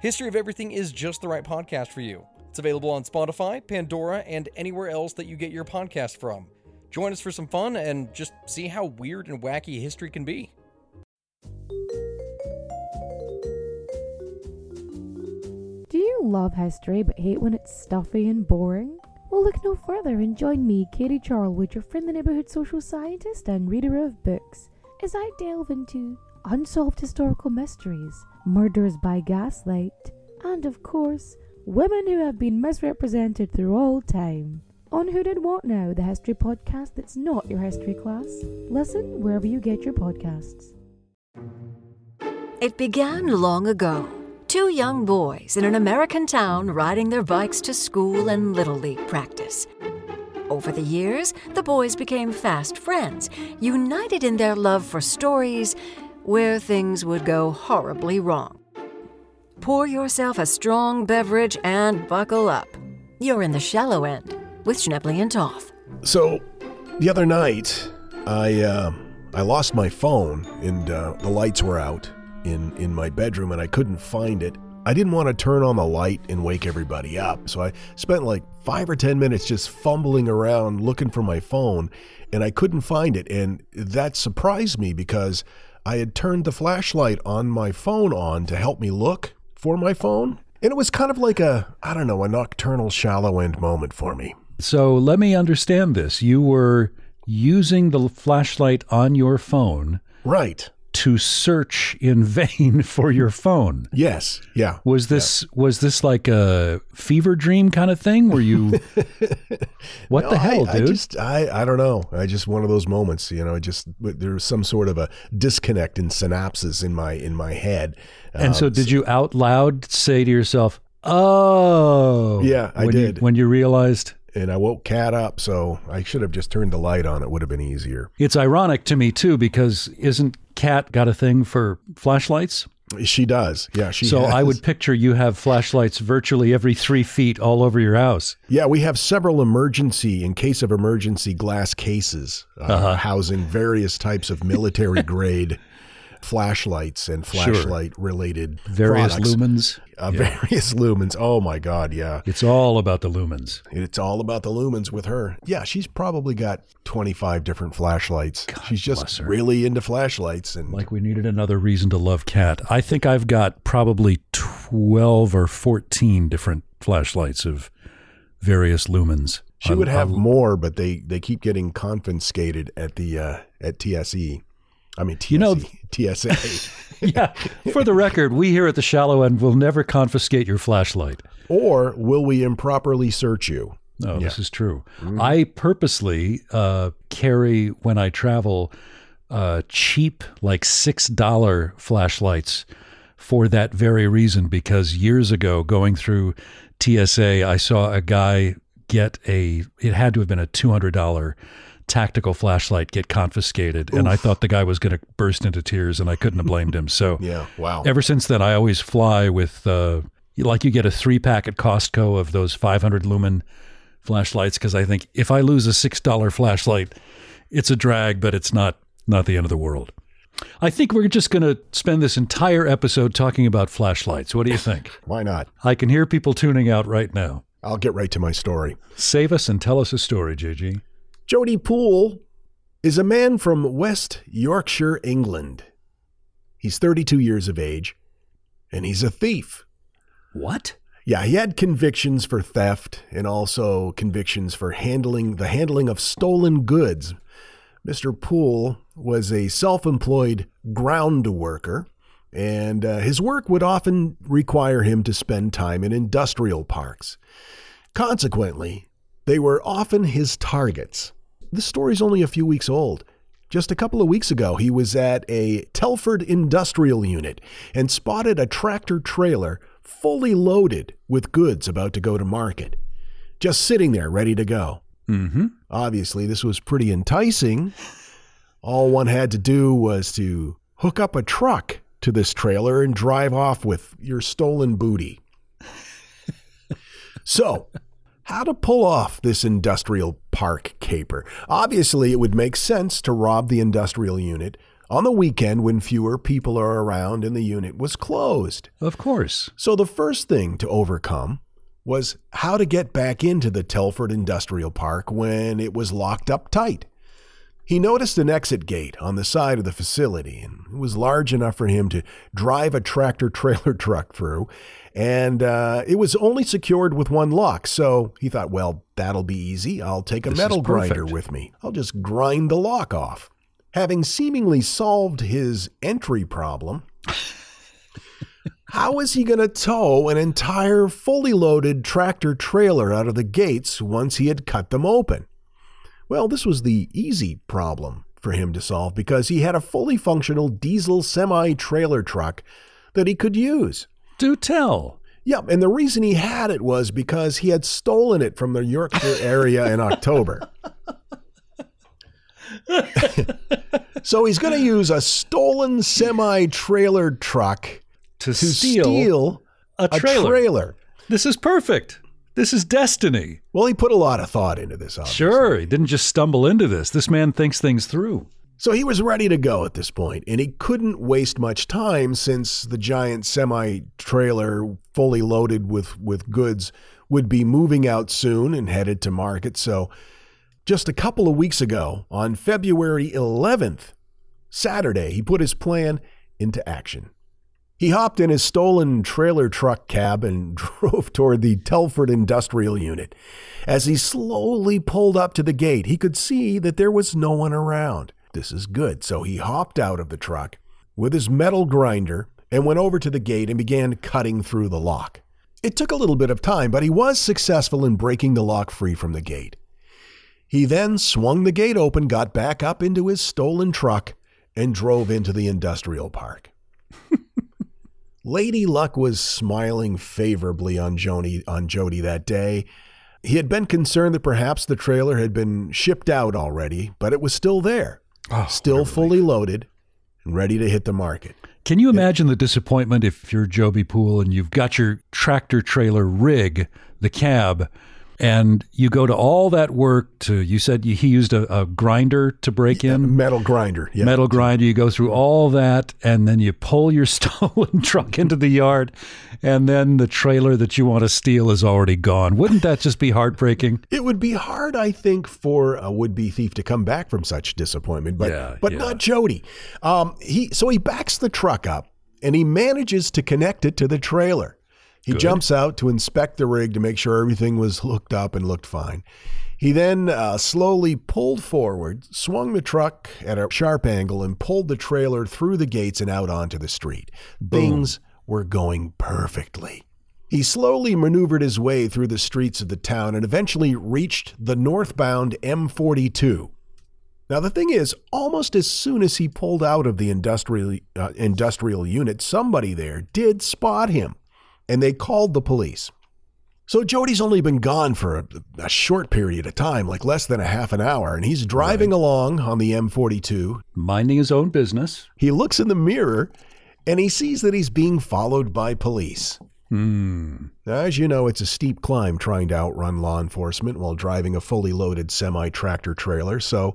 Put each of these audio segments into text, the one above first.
History of Everything is just the right podcast for you. It's available on Spotify, Pandora, and anywhere else that you get your podcast from. Join us for some fun and just see how weird and wacky history can be. Do you love history but hate when it's stuffy and boring? Well, look no further and join me, Katie Charlwood, your friend, the neighbourhood social scientist and reader of books, as I delve into unsolved historical mysteries, murders by gaslight, and of course, women who have been misrepresented through all time. On Who Did What Now, the history podcast that's not your history class. Listen wherever you get your podcasts. It began long ago. Two young boys in an American town riding their bikes to school and Little League practice. Over the years, the boys became fast friends, united in their love for stories where things would go horribly wrong. Pour yourself a strong beverage and buckle up. You're in the shallow end with Schnebley and Toth. So, the other night, I uh, I lost my phone and uh, the lights were out in in my bedroom and I couldn't find it. I didn't want to turn on the light and wake everybody up, so I spent like five or ten minutes just fumbling around looking for my phone, and I couldn't find it. And that surprised me because I had turned the flashlight on my phone on to help me look for my phone, and it was kind of like a I don't know a nocturnal shallow end moment for me. So let me understand this. You were using the flashlight on your phone Right. To search in vain for your phone. Yes. Yeah. Was this was this like a fever dream kind of thing? Were you What No, the hell, I, dude? I just I I don't know. I just one of those moments, you know. I just there was some sort of a disconnect in synapses in my in my head. and so Um, did you out loud say to yourself, "Oh." Yeah, I when you- did. when you realized And I woke Kat up, so I should have just turned the light on. It would have been easier. it's ironic to me too because isn't Cat got a thing for flashlights? She does. Yeah, she. so I would picture you have flashlights virtually every three feet all over your house. Yeah, we have several emergency, in case of emergency, glass cases uh, Uh-huh. housing various types of military grade flashlights and flashlight related Various products. lumens. Uh, Various lumens. Oh my God, yeah. It's all about the lumens. It's all about the lumens with her. Yeah, she's probably got 25 different flashlights. she's just really into flashlights and Like we needed another reason to love Cat. I think I've got probably 12 or 14 different flashlights of various lumens. she would have more, but they they keep getting confiscated at the uh, at TSE. I mean, TSE, You know- TSA. yeah. For the record, we here at the shallow end will never confiscate your flashlight. or will we improperly search you? No, this is true. Mm-hmm. I purposely uh, carry when I travel uh, cheap, like six dollar flashlights for that very reason. Because years ago, going through TSA, I saw a guy get a. It had to have been a two hundred dollar tactical flashlight get confiscated, and I thought the guy was going to burst into tears, and I couldn't have blamed him. So Yeah, wow. ever since then, I always fly with uh, like you get a three pack at Costco of those 500 lumen flashlights because I think if I lose a six dollar flashlight, it's a drag, but it's not not the end of the world. I think we're just going to spend this entire episode talking about flashlights. What do you think? Why not? I can hear people tuning out right now. I'll get right to my story. Save us and tell us a story, JG. Jody Poole is a man from West Yorkshire, England. He's 32 years of age, and he's a thief. What? Yeah, he had convictions for theft and also convictions for handling the handling of stolen goods. Mr. Poole was a self-employed ground worker, and uh, his work would often require him to spend time in industrial parks. Consequently, they were often his targets. This story's only a few weeks old. Just a couple of weeks ago, he was at a Telford industrial unit and spotted a tractor trailer fully loaded with goods about to go to market, just sitting there ready to go. Mm-hmm. Obviously, this was pretty enticing. All one had to do was to hook up a truck to this trailer and drive off with your stolen booty. so, how to pull off this industrial park caper? Obviously, it would make sense to rob the industrial unit on the weekend when fewer people are around and the unit was closed. Of course. So, the first thing to overcome was how to get back into the Telford Industrial Park when it was locked up tight. He noticed an exit gate on the side of the facility, and it was large enough for him to drive a tractor trailer truck through. And uh, it was only secured with one lock. So he thought, well, that'll be easy. I'll take a This metal grinder with me. I'll just grind the lock off. Having seemingly solved his entry problem, how is he going to tow an entire fully loaded tractor trailer out of the gates once he had cut them open? Well, this was the easy problem for him to solve because he had a fully functional diesel semi trailer truck that he could use. Do tell. Yep, and the reason he had it was because he had stolen it from the Yorkshire area in October. so he's going to use a stolen semi trailer truck To, to steal, steal a a trailer. trailer. This is perfect. This is destiny. Well, he put a lot of thought into this, obviously. Sure. He didn't just stumble into this. This man thinks things through. So he was ready to go at this point, and he couldn't waste much time since the giant semi trailer, fully loaded with, with goods, would be moving out soon and headed to market. So just a couple of weeks ago, on February 11th, Saturday, he put his plan into action. He hopped in his stolen trailer truck cab and drove toward the Telford Industrial Unit. As he slowly pulled up to the gate, he could see that there was no one around. This is good. So he hopped out of the truck with his metal grinder and went over to the gate and began cutting through the lock. It took a little bit of time, but he was successful in breaking the lock free from the gate. He then swung the gate open, got back up into his stolen truck, and drove into the industrial park. Lady Luck was smiling favorably on Joni on Jody that day. He had been concerned that perhaps the trailer had been shipped out already, but it was still there, Oh, still fully loaded and ready to hit the market. Can you imagine the disappointment if you're Joby Poole and you've got your tractor trailer rig, the cab, and you go to all that work to, you said he used a, a grinder to break in? Metal grinder, yeah. metal grinder. You go through all that, and then you pull your stolen truck into the yard, and then the trailer that you want to steal is already gone. Wouldn't that just be heartbreaking? It would be hard, I think, for a would-be thief to come back from such disappointment, but Yeah, but yeah. not Jody. Um, he so he backs the truck up and he manages to connect it to the trailer. He Good. jumps out to inspect the rig to make sure everything was hooked up and looked fine. He then uh, slowly pulled forward, swung the truck at a sharp angle, and pulled the trailer through the gates and out onto the street. Things were going perfectly. He slowly maneuvered his way through the streets of the town and eventually reached the northbound M42. Now the thing is, almost as soon as he pulled out of the industrial uh, industrial unit, somebody there did spot him, and they called the police. So Jody's only been gone for a, a short period of time, like less than a half an hour, and he's driving along on the M42. Minding his own business. He looks in the mirror and he sees that he's being followed by police. Hmm. As you know, it's a steep climb trying to outrun law enforcement while driving a fully loaded semi tractor trailer. So,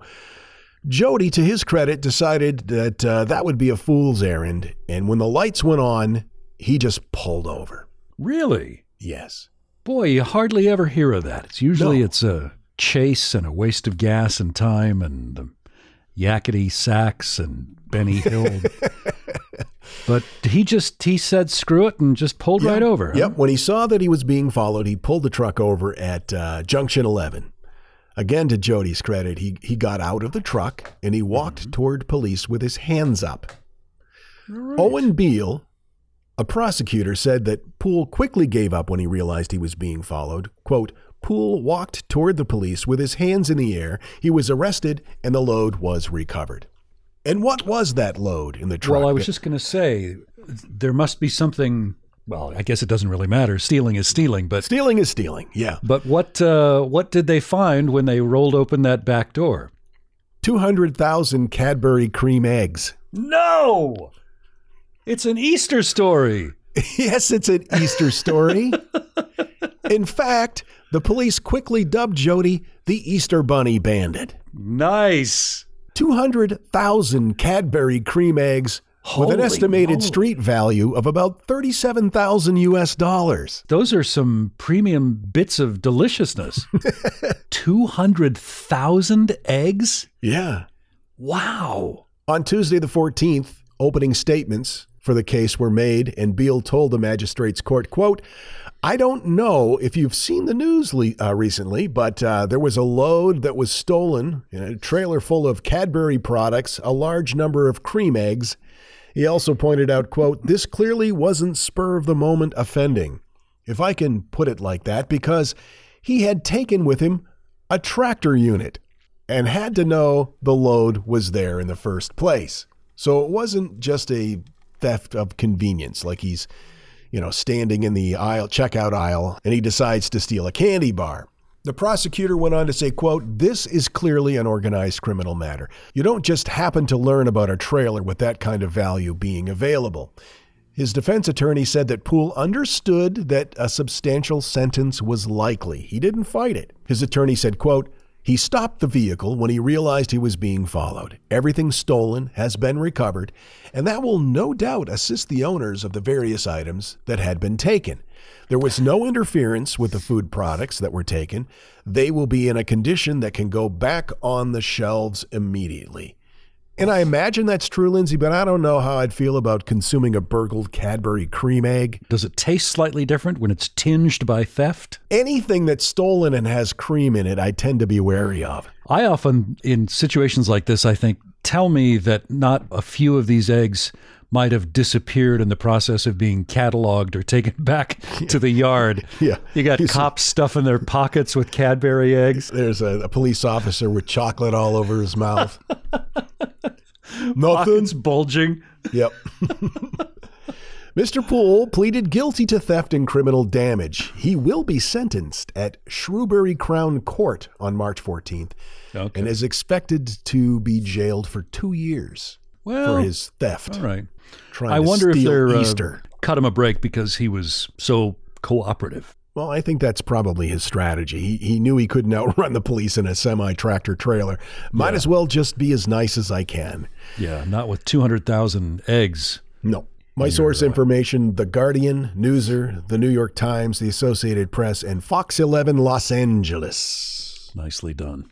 Jody, to his credit, decided that uh, that would be a fool's errand. And when the lights went on, he just pulled over. Really? Yes. Boy, you hardly ever hear of that. It's usually No. it's a chase and a waste of gas and time and the yakety sax and Benny Hill. but he just he said screw it and just pulled right over. huh? Yep. When he saw that he was being followed, he pulled the truck over at uh, Junction 11. Again, to Jody's credit, he, he got out of the truck and he walked Mm-hmm. toward police with his hands up. Owen Beale, a prosecutor, said that Poole quickly gave up when he realized he was being followed. Quote, Poole walked toward the police with his hands in the air. He was arrested and the load was recovered. And what was that load in the truck? Well, I was just going to say there must be something Well, I guess it doesn't really matter. Stealing is stealing, but Stealing is stealing, yeah. but what uh, what did they find when they rolled open that back door? 200,000 Cadbury cream eggs. No, it's an Easter story. yes, it's an Easter story. In fact, the police quickly dubbed Jody the Easter Bunny Bandit. Nice. 200,000 Cadbury cream eggs with an estimated moly. street value of about 37,000 US dollars. Those are some premium bits of deliciousness. 200,000 eggs? Yeah. Wow. On Tuesday, the 14th, opening statements for the case were made, and Beale told the magistrate's court, quote, I don't know if you've seen the news le- uh, recently, but uh, there was a load that was stolen in a trailer full of Cadbury products, a large number of cream eggs. He also pointed out, quote, this clearly wasn't spur of the moment offending, if I can put it like that, because he had taken with him a tractor unit and had to know the load was there in the first place. So it wasn't just a theft of convenience, like he's, you know, standing in the aisle, checkout aisle, and he decides to steal a candy bar. The prosecutor went on to say, quote, this is clearly an organized criminal matter. You don't just happen to learn about a trailer with that kind of value being available. His defense attorney said that Poole understood that a substantial sentence was likely. He didn't fight it. His attorney said, quote, he stopped the vehicle when he realized he was being followed. Everything stolen has been recovered, and that will no doubt assist the owners of the various items that had been taken. There was no interference with the food products that were taken. They will be in a condition that can go back on the shelves immediately. And I imagine that's true, Lindsay, but I don't know how I'd feel about consuming a burgled Cadbury cream egg. Does it taste slightly different when it's tinged by theft? Anything that's stolen and has cream in it, I tend to be wary of. I often, in situations like this, I think, tell me that not a few of these eggs might have disappeared in the process of being cataloged or taken back to the yard. Yeah. You got You see- cops stuffing their pockets with Cadbury eggs. There's a, a police officer with chocolate all over his mouth. Nothing. Pockets bulging. Yep. Mr. Poole pleaded guilty to theft and criminal damage. He will be sentenced at Shrewsbury Crown Court on March 14th Okay. and is expected to be jailed for two years well, for his theft. all right. Trying I to wonder if they're uh, cut him a break because he was so cooperative. Well, I think that's probably his strategy. He, he knew he couldn't outrun the police in a semi tractor trailer. Might as well just be as nice as I can. Yeah, not with 200,000 eggs. No. My source information The Guardian, Newser, The New York Times, The Associated Press, and Fox 11 Los Angeles. Nicely done.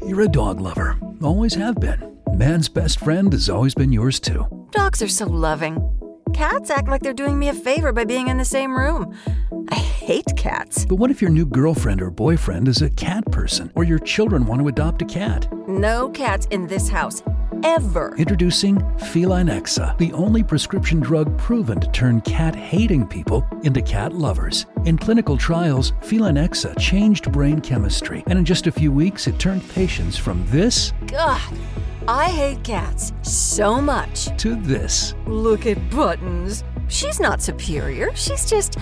You're a dog lover. Always have been. Man's best friend has always been yours too. Dogs are so loving. Cats act like they're doing me a favor by being in the same room. I hate cats. But what if your new girlfriend or boyfriend is a cat person, or your children want to adopt a cat? No cats in this house. Ever. Introducing Feline Exa, the only prescription drug proven to turn cat hating people into cat lovers. In clinical trials, Feline Exa changed brain chemistry, and in just a few weeks, it turned patients from this God, I hate cats so much. to this. Look at Buttons. She's not superior, she's just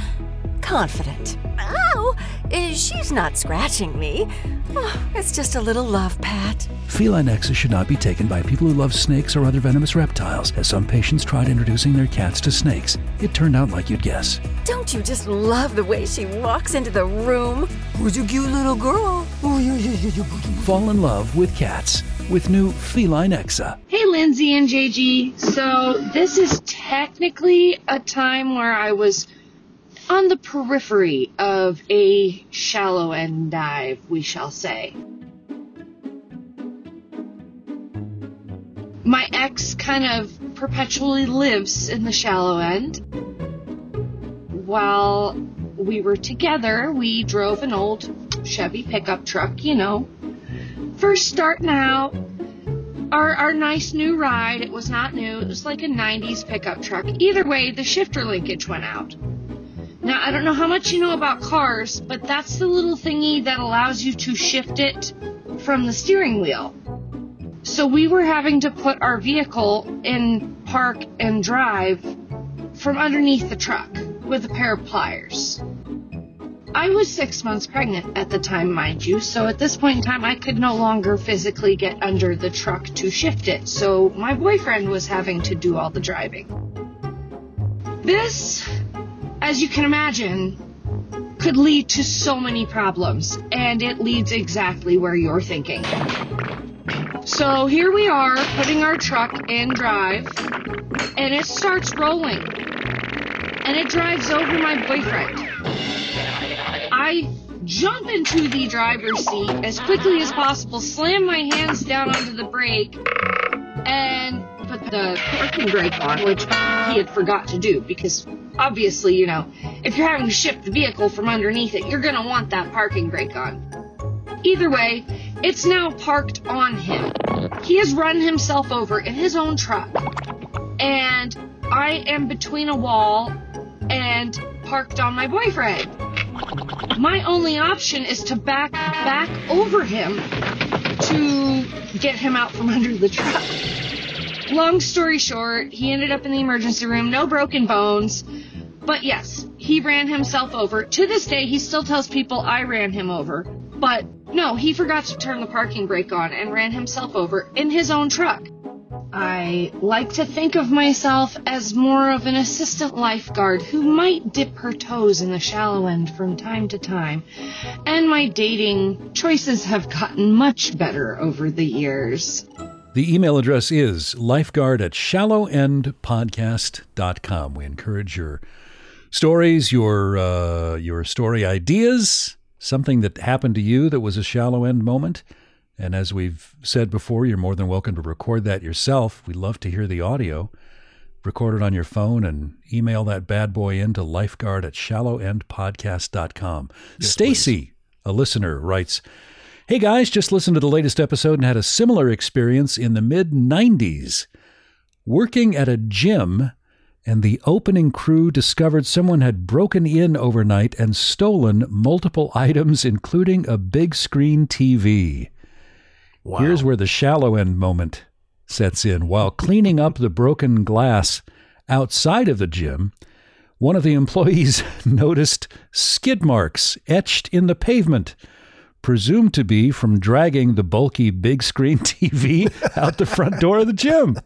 confident. Ow! eh, She's not scratching me. Oh, it's just a little love pat. Feline Exa should not be taken by people who love snakes or other venomous reptiles, as some patients tried introducing their cats to snakes. It turned out like you'd guess. Don't you just love the way she walks into the room? Who's a cute little girl? Oh. Fall in love with cats with new Feline Exa. Hey, Lindsay and JG. So, this is technically a time where I was on the periphery of a shallow end dive, we shall say. My ex kind of perpetually lives in the shallow end. While we were together, we drove an old Chevy pickup truck, you know. First starting out, our our nice new ride. It was not new. It was like a 90s pickup truck. Either way, the shifter linkage went out. Now, I don't know how much you know about cars, but that's the little thingy that allows you to shift it from the steering wheel. So we were having to put our vehicle in park and drive from underneath the truck with a pair of pliers. I was six months pregnant at the time, mind you, so at this point in time, I could no longer physically get under the truck to shift it, so my boyfriend was having to do all the driving. This, as you can imagine, could lead to so many problems, and it leads exactly where you're thinking. So here we are, putting our truck in drive, and it starts rolling. And it drives over my boyfriend. I jump into the driver's seat as quickly as possible, slam my hands down onto the brake, and put the parking brake on, which he had forgot to do because obviously, you know, if you're having to shift the vehicle from underneath it, you're gonna want that parking brake on. Either way, it's now parked on him. He has run himself over in his own truck. And I am between a wall and parked on my boyfriend. My only option is to back back over him to get him out from under the truck. Long story short, he ended up in the emergency room, no broken bones. But yes, he ran himself over. To this day, he still tells people I ran him over. But no, he forgot to turn the parking brake on and ran himself over in his own truck. I like to think of myself as more of an assistant lifeguard who might dip her toes in the shallow end from time to time, and my dating choices have gotten much better over the years. The email address is lifeguard at shallowendpodcast.com. We encourage your stories, your uh, your story ideas, something that happened to you that was a shallow end moment. And as we've said before, you're more than welcome to record that yourself. We love to hear the audio. Record it on your phone and email that bad boy in to lifeguard at shallowendpodcast.com. Stacy, a listener, writes, Hey guys, just listened to the latest episode and had a similar experience in the mid 90s. Working at a gym, and the opening crew discovered someone had broken in overnight and stolen multiple items, including a big screen TV. Wow. Here's where the shallow end moment sets in. While cleaning up the broken glass outside of the gym, one of the employees noticed skid marks etched in the pavement, presumed to be from dragging the bulky big screen TV out the front door of the gym.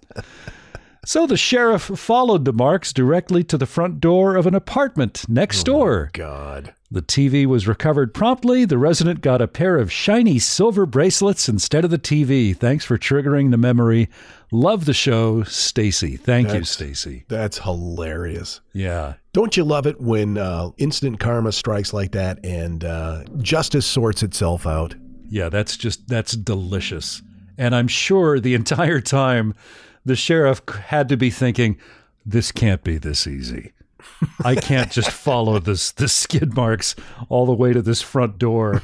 So the sheriff followed the marks directly to the front door of an apartment next door. God. The TV was recovered promptly. The resident got a pair of shiny silver bracelets instead of the TV. Thanks for triggering the memory. Love the show, Stacy. Thank you, Stacy. That's hilarious. Yeah. Don't you love it when uh, instant karma strikes like that and uh, justice sorts itself out? Yeah, that's just that's delicious. And I'm sure the entire time the sheriff had to be thinking, this can't be this easy. I can't just follow this the skid marks all the way to this front door.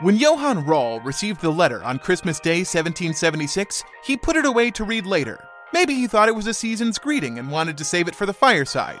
When Johann Rall received the letter on Christmas Day 1776, he put it away to read later. Maybe he thought it was a season's greeting and wanted to save it for the fireside.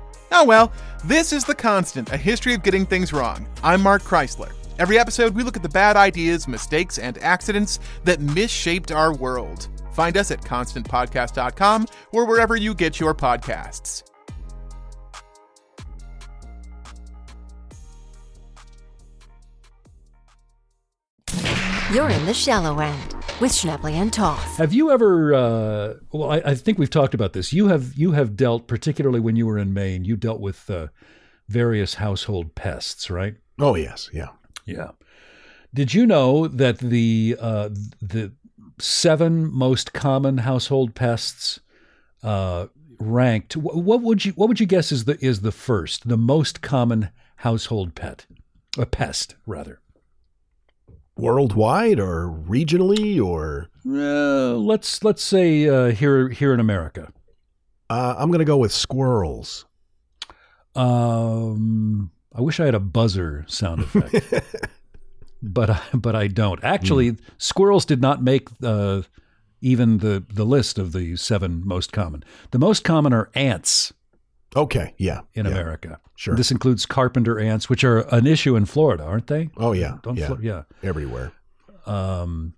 Oh well, this is The Constant, a history of getting things wrong. I'm Mark Chrisler. Every episode, we look at the bad ideas, mistakes, and accidents that misshaped our world. Find us at constantpodcast.com or wherever you get your podcasts. You're in the shallow end with Schnebley and Toth. Have you ever? Uh, well, I, I think we've talked about this. You have you have dealt, particularly when you were in Maine, you dealt with uh, various household pests, right? Oh yes, yeah. Yeah. Did you know that the uh, the seven most common household pests uh, ranked? What would you what would you guess is the is the first, the most common household pet, a pest rather? Worldwide or regionally or Uh, let's let's say uh, here here in America. uh, I'm going to go with squirrels. Um, I wish I had a buzzer sound effect, but I, but I don't. Actually, squirrels did not make uh, even the the list of the seven most common. The most common are ants Okay, yeah. in yeah. America. Sure. This includes carpenter ants, which are an issue in Florida, aren't they? Oh yeah, Don't yeah. Yeah. Everywhere. Um,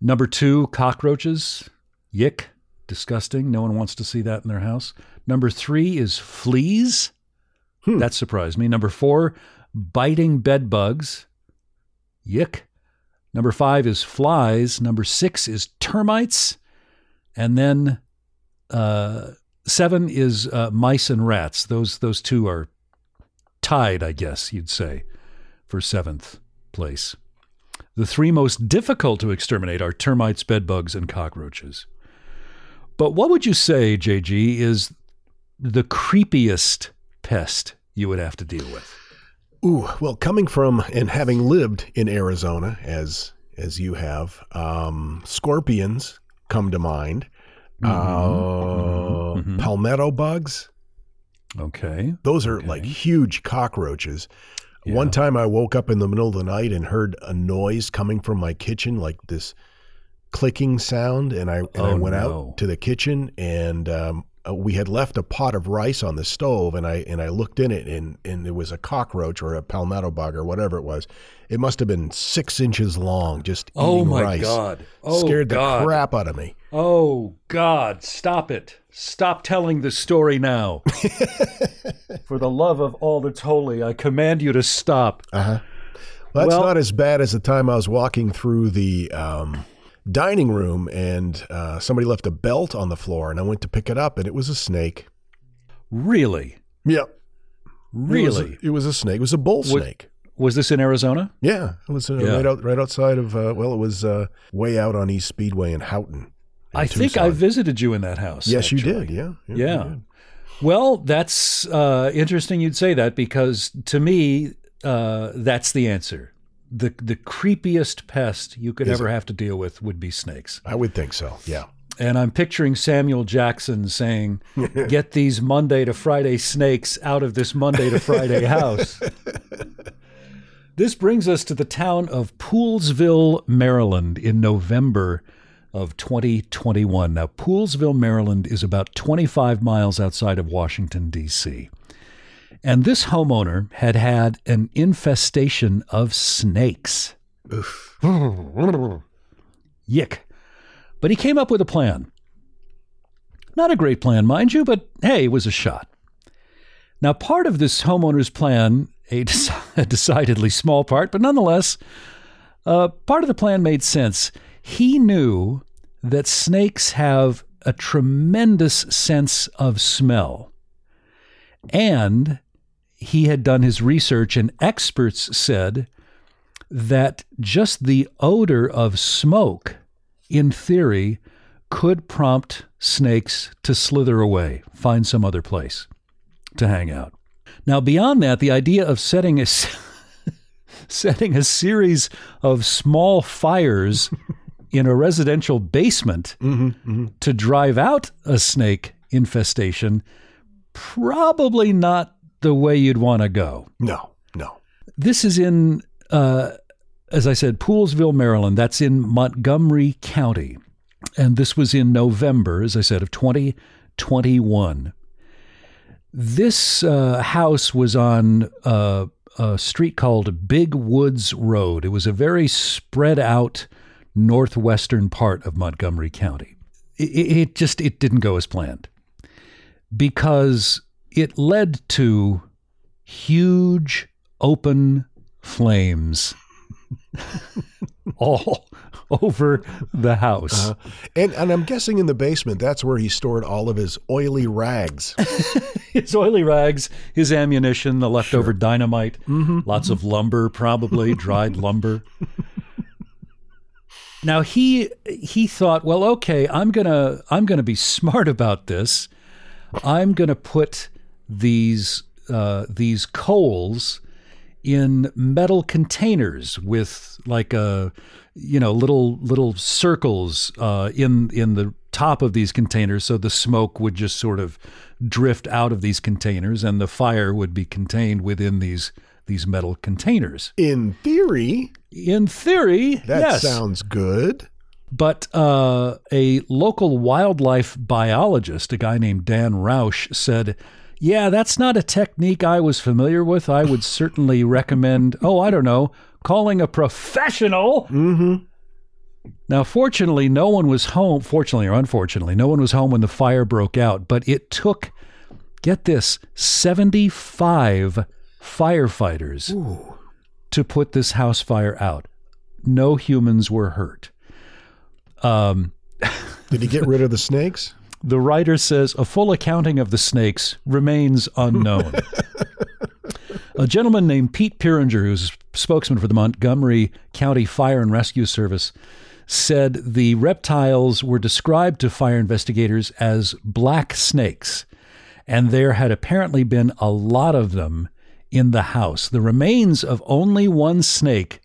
number two, cockroaches. Yick. Disgusting. No one wants to see that in their house. Number three is fleas. Hmm. That surprised me. Number four, biting bed bugs. Yick. Number five is flies. Number six is termites. And then uh, seven is uh, mice and rats. Those those two are tied, I guess you'd say, for seventh place. The three most difficult to exterminate are termites, bedbugs, and cockroaches. But what would you say, JG, is the creepiest pest you would have to deal with? Ooh, well, coming from and having lived in Arizona as as you have, um, scorpions come to mind. Uh, mhm. Palmetto bugs. Okay. Those are Okay. like huge cockroaches. Yeah. One time I woke up in the middle of the night and heard a noise coming from my kitchen, like this clicking sound, and I and I Oh, went no. out to the kitchen and um, uh, we had left a pot of rice on the stove, and I and I looked in it, and and it was a cockroach or a palmetto bug or whatever it was. It must have been six inches long, just Oh eating my rice. God. Oh, Scared God. the crap out of me. Oh, God, stop it. Stop telling the story now. For the love of all that's holy, I command you to stop. Uh huh. Well, that's Well- not as bad as the time I was walking through the um, dining room and uh, somebody left a belt on the floor, and I went to pick it up, and it was a snake. Really? Yep. Really? It was a, it was a snake. It was a bull What- snake. Was this in Arizona? Yeah, it was uh, Yeah. right out right outside of. Uh, well, it was uh, way out on East Speedway in Houghton. in I think I visited you in that house. Yes, you did. Yeah. Yeah. did. Well, that's uh, interesting you'd say that because to me, uh, that's the answer. The, the creepiest pest you could Is ever it? have to deal with would be snakes. I would think so. Yeah. And I'm picturing Samuel Jackson saying, Get these Monday to Friday snakes out of this Monday to Friday house. this brings us to the town of Poolesville, Maryland in November of 2021. Now, Poolesville, Maryland is about 25 miles outside of Washington, D.C. And this homeowner had had an infestation of snakes. Yick. But he came up with a plan. Not a great plan, mind you, but hey, it was a shot. Now, part of this homeowner's plan, a, a decidedly small part, but nonetheless, uh, part of the plan made sense. He knew that snakes have a tremendous sense of smell. And he had done his research, and experts said that just the odor of smoke in theory, could prompt snakes to slither away, find some other place to hang out. Now, beyond that, the idea of setting a setting a series of small fires in a residential basement mm-hmm, mm-hmm. to drive out a snake infestation probably not the way you'd want to go. No, no. This is in, uh, as I said, Poolesville, Maryland. That's in Montgomery County. And this was in November, as I said, of 2021. This uh, house was on uh, a street called Big Woods Road. It was a very spread out northwestern part of Montgomery County. It, it just it didn't go as planned because it led to huge open flames all over the house. Uh, and and I'm guessing in the basement that's where he stored all of his oily rags. his oily rags, his ammunition, the leftover dynamite, lots of lumber, probably dried lumber. Now he he thought, well, okay, I'm gonna I'm gonna be smart about this. I'm gonna put these uh, these coals in metal containers with like a you know little little circles uh, in in the top of these containers so the smoke would just sort of drift out of these containers and the fire would be contained within these these metal containers In theory, in theory that yes sounds good. but uh, a local wildlife biologist, a guy named Dan Roush, said, Yeah, that's not a technique I was familiar with. I would certainly recommend, oh, I don't know, calling a professional. Mm-hmm. Now, fortunately, no one was home. Fortunately or unfortunately, no one was home when the fire broke out, but it took, get this, 75 firefighters to put this house fire out. No humans were hurt. Um, Did he get rid of the snakes? The writer says a full accounting of the snakes remains unknown. a gentleman named Pete Piringer, who's spokesman for the Montgomery County Fire and Rescue Service, said the reptiles were described to fire investigators as black snakes, and there had apparently been a lot of them in the house. The remains of only one snake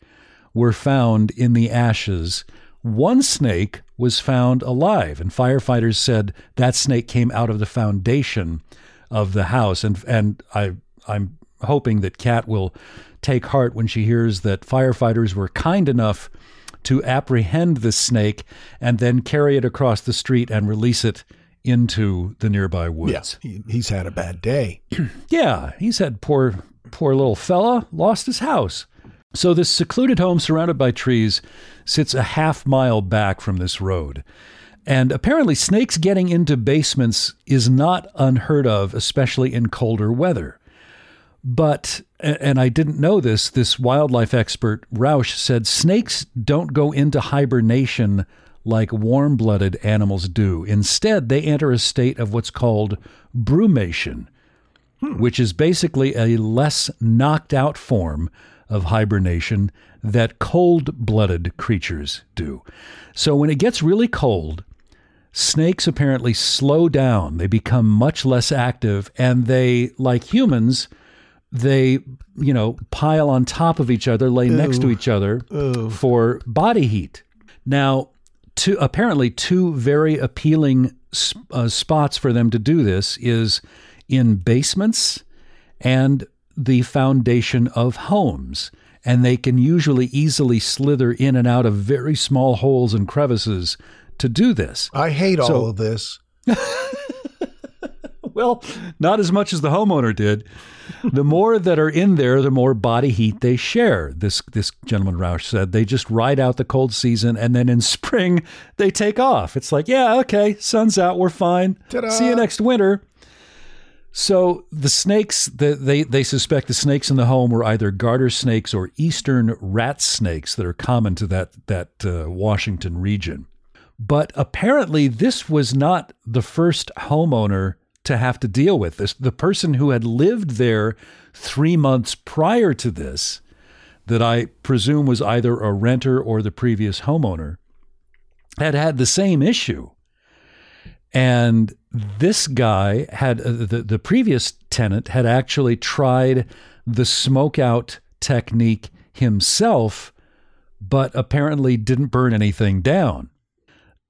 were found in the ashes. One snake was found alive, and firefighters said that snake came out of the foundation of the house. And and I I'm hoping that Kat will take heart when she hears that firefighters were kind enough to apprehend the snake and then carry it across the street and release it into the nearby woods. Yeah, he, he's had a bad day. Yeah, he said poor poor little fella lost his house. So this secluded home surrounded by trees sits a half mile back from this road. And apparently snakes getting into basements is not unheard of, especially in colder weather. But and I didn't know this, this wildlife expert Roush said snakes don't go into hibernation like warm-blooded animals do. Instead, they enter a state of what's called brumation, hmm. which is basically a less knocked out form of hibernation that cold blooded creatures do. So when it gets really cold, snakes apparently slow down. They become much less active and they, like humans, they, you know, pile on top of each other, lay next to each other for body heat. Now, two, apparently, two very appealing uh, spots for them to do this is in basements and the foundation of homes. And they can usually easily slither in and out of very small holes and crevices to do this. I hate all of this. Well, not as much as the homeowner did. The more that are in there, the more body heat they share. This this gentleman Roush said they just ride out the cold season, and then in spring they take off. It's like, yeah, okay, sun's out, we're fine. Ta-da. See you next winter. So the snakes, the, they they suspect the snakes in the home were either garter snakes or eastern rat snakes that are common to that that uh, Washington region. But apparently, this was not the first homeowner to have to deal with this. The person who had lived there three months prior to this, that I presume was either a renter or the previous homeowner, had had the same issue. And this guy had uh, the, the previous tenant had actually tried the smoke out technique himself, but apparently didn't burn anything down.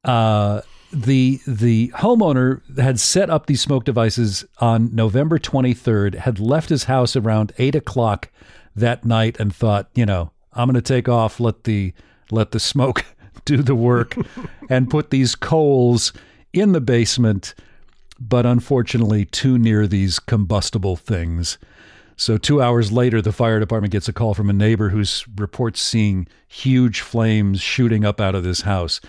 Uh, the the homeowner had set up these smoke devices on November 23rd, had left his house around eight o'clock that night, and thought, you know, I'm going to take off, let the let the smoke do the work, and put these coals in the basement, but unfortunately too near these combustible things. So two hours later, the fire department gets a call from a neighbor who reports seeing huge flames shooting up out of this house.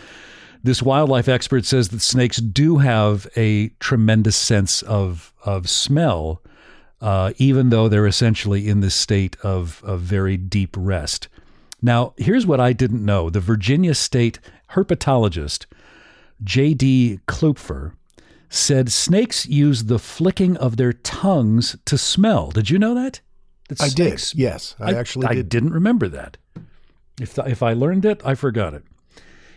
This wildlife expert says that snakes do have a tremendous sense of of smell, uh, even though they're essentially in this state of, of very deep rest. Now, here's what I didn't know: the Virginia State herpetologist J.D. Kleopfer said snakes use the flicking of their tongues to smell. Did you know that? that I snakes- did. Yes, I, actually did. I did. didn't remember that. If if I learned it, I forgot it.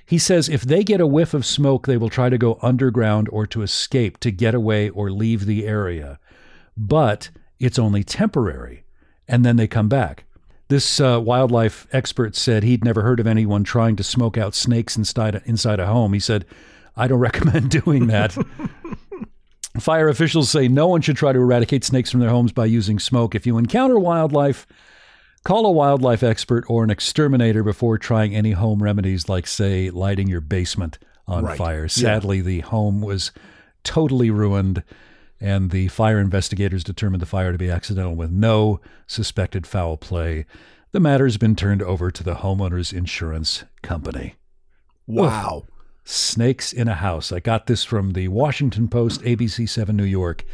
He says if they get a whiff of smoke, they will try to go underground or to escape, to get away or leave the area. But it's only temporary, and then they come back. This uh, wildlife expert said he'd never heard of anyone trying to smoke out snakes inside inside a home. He said, "I don't recommend doing that." Fire officials say no one should try to eradicate snakes from their homes by using smoke. If you encounter wildlife, call a wildlife expert or an exterminator before trying any home remedies like, say, lighting your basement on Right. fire. Yeah. Sadly, the home was totally ruined, and the fire investigators determined the fire to be accidental with no suspected foul play. The matter's been turned over to the homeowner's insurance company. Wow. Snakes in a house. I got this from the Washington Post, ABC 7 New York,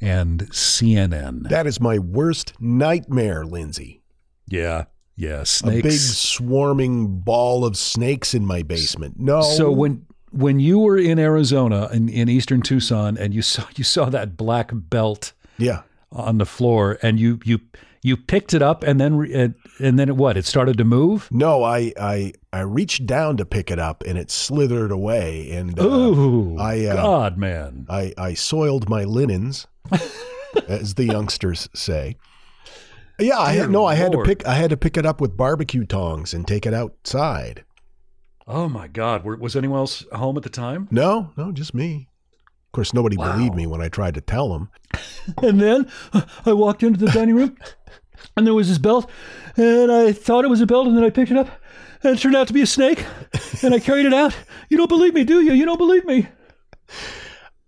and CNN. That is my worst nightmare, Lindsay. yeah, yeah, A big swarming ball of snakes in my basement. No. So when when you were in Arizona in, in eastern Tucson and you saw you saw that black belt yeah, on the floor and you you you picked it up and then re- and, and then it, what it started to move. no, I I I reached down to pick it up and it slithered away and uh, Ooh, I, uh, God, man! I I soiled my linens, as the youngsters say. Yeah, I had, no, I had to pick I had to pick it up with barbecue tongs and take it outside. Oh my God! Was anyone else home at the time? No, no, just me. Of course, nobody Wow. believed me when I tried to tell them. And then I walked into the dining room, and there was this belt, and I thought it was a belt, and then I picked it up, and it turned out to be a snake, and I carried it out. You don't believe me, do you? You don't believe me?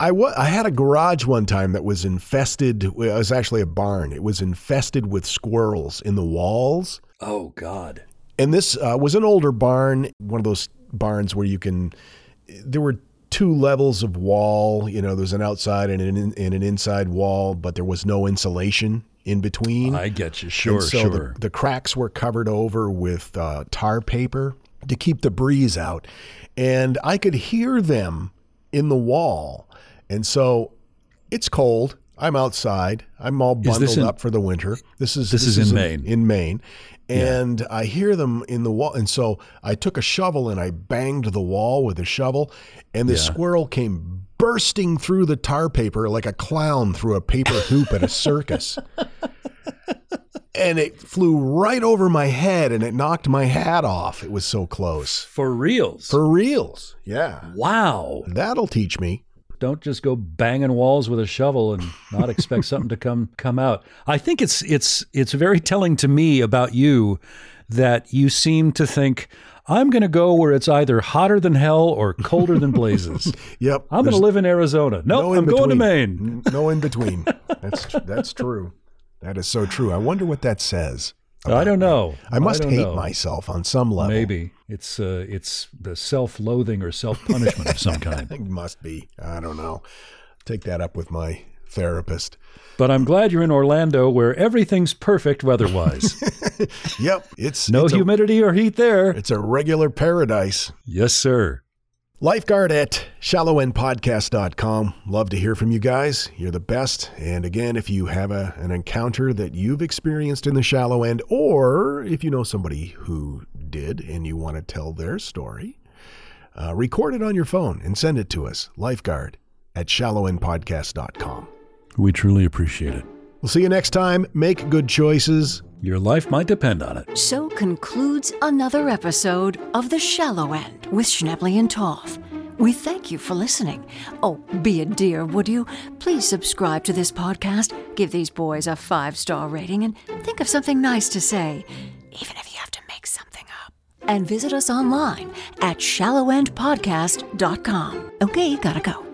I wa- I had a garage one time that was infested. It was actually a barn. It was infested with squirrels in the walls. Oh God! And this uh, was an older barn, one of those barns where you can. There were two levels of wall. You know, there's an outside and an in, and an inside wall, but there was no insulation in between. I get you. Sure, and so sure. The, the cracks were covered over with uh, tar paper to keep the breeze out, and I could hear them in the wall. And so it's cold. I'm outside. I'm all bundled in- up for the winter. This is This is in Maine. In Maine, and I hear them in the wall. And so I took a shovel and I banged the wall with a shovel, and the Yeah. squirrel came bursting through the tar paper like a clown through a paper hoop at a circus and it flew right over my head and it knocked my hat off. It was so close. For reals. For reals. Yeah. wow. That'll teach me. Don't just go banging walls with a shovel and not expect something to come come out. I think it's it's it's very telling to me about you that you seem to think I'm going to go where it's either hotter than hell or colder than blazes. Yep. I'm going to live in Arizona. Nope, no I'm going to between. Maine. No in between. That's that's true. That is so true. I wonder what that says. I don't know. I must don't hate know. myself on some level. Maybe it's uh, it's the self-loathing or self-punishment of some kind. It must be. I don't know. Take that up with my therapist. But I'm glad you're in Orlando, where everything's perfect weather-wise. Yep. It's No it's a- humidity or heat there. it's a regular paradise. Yes, sir. Lifeguard at shallowendpodcast.com. Love to hear from you guys. You're the best. And again, if you have a, an encounter that you've experienced in the shallow end, or if you know somebody who did and you want to tell their story, uh, record it on your phone and send it to us, lifeguard at shallowendpodcast.com. We truly appreciate it. We'll see you next time. Make good choices. Your life might depend on it. So concludes another episode of The Shallow End with Schnebley and Toff. We thank you for listening. Oh, be a dear, would you? Please subscribe to this podcast, give these boys a five star rating, and think of something nice to say, even if you have to make something up. And visit us online at shallowendpodcast.com. Okay, gotta go.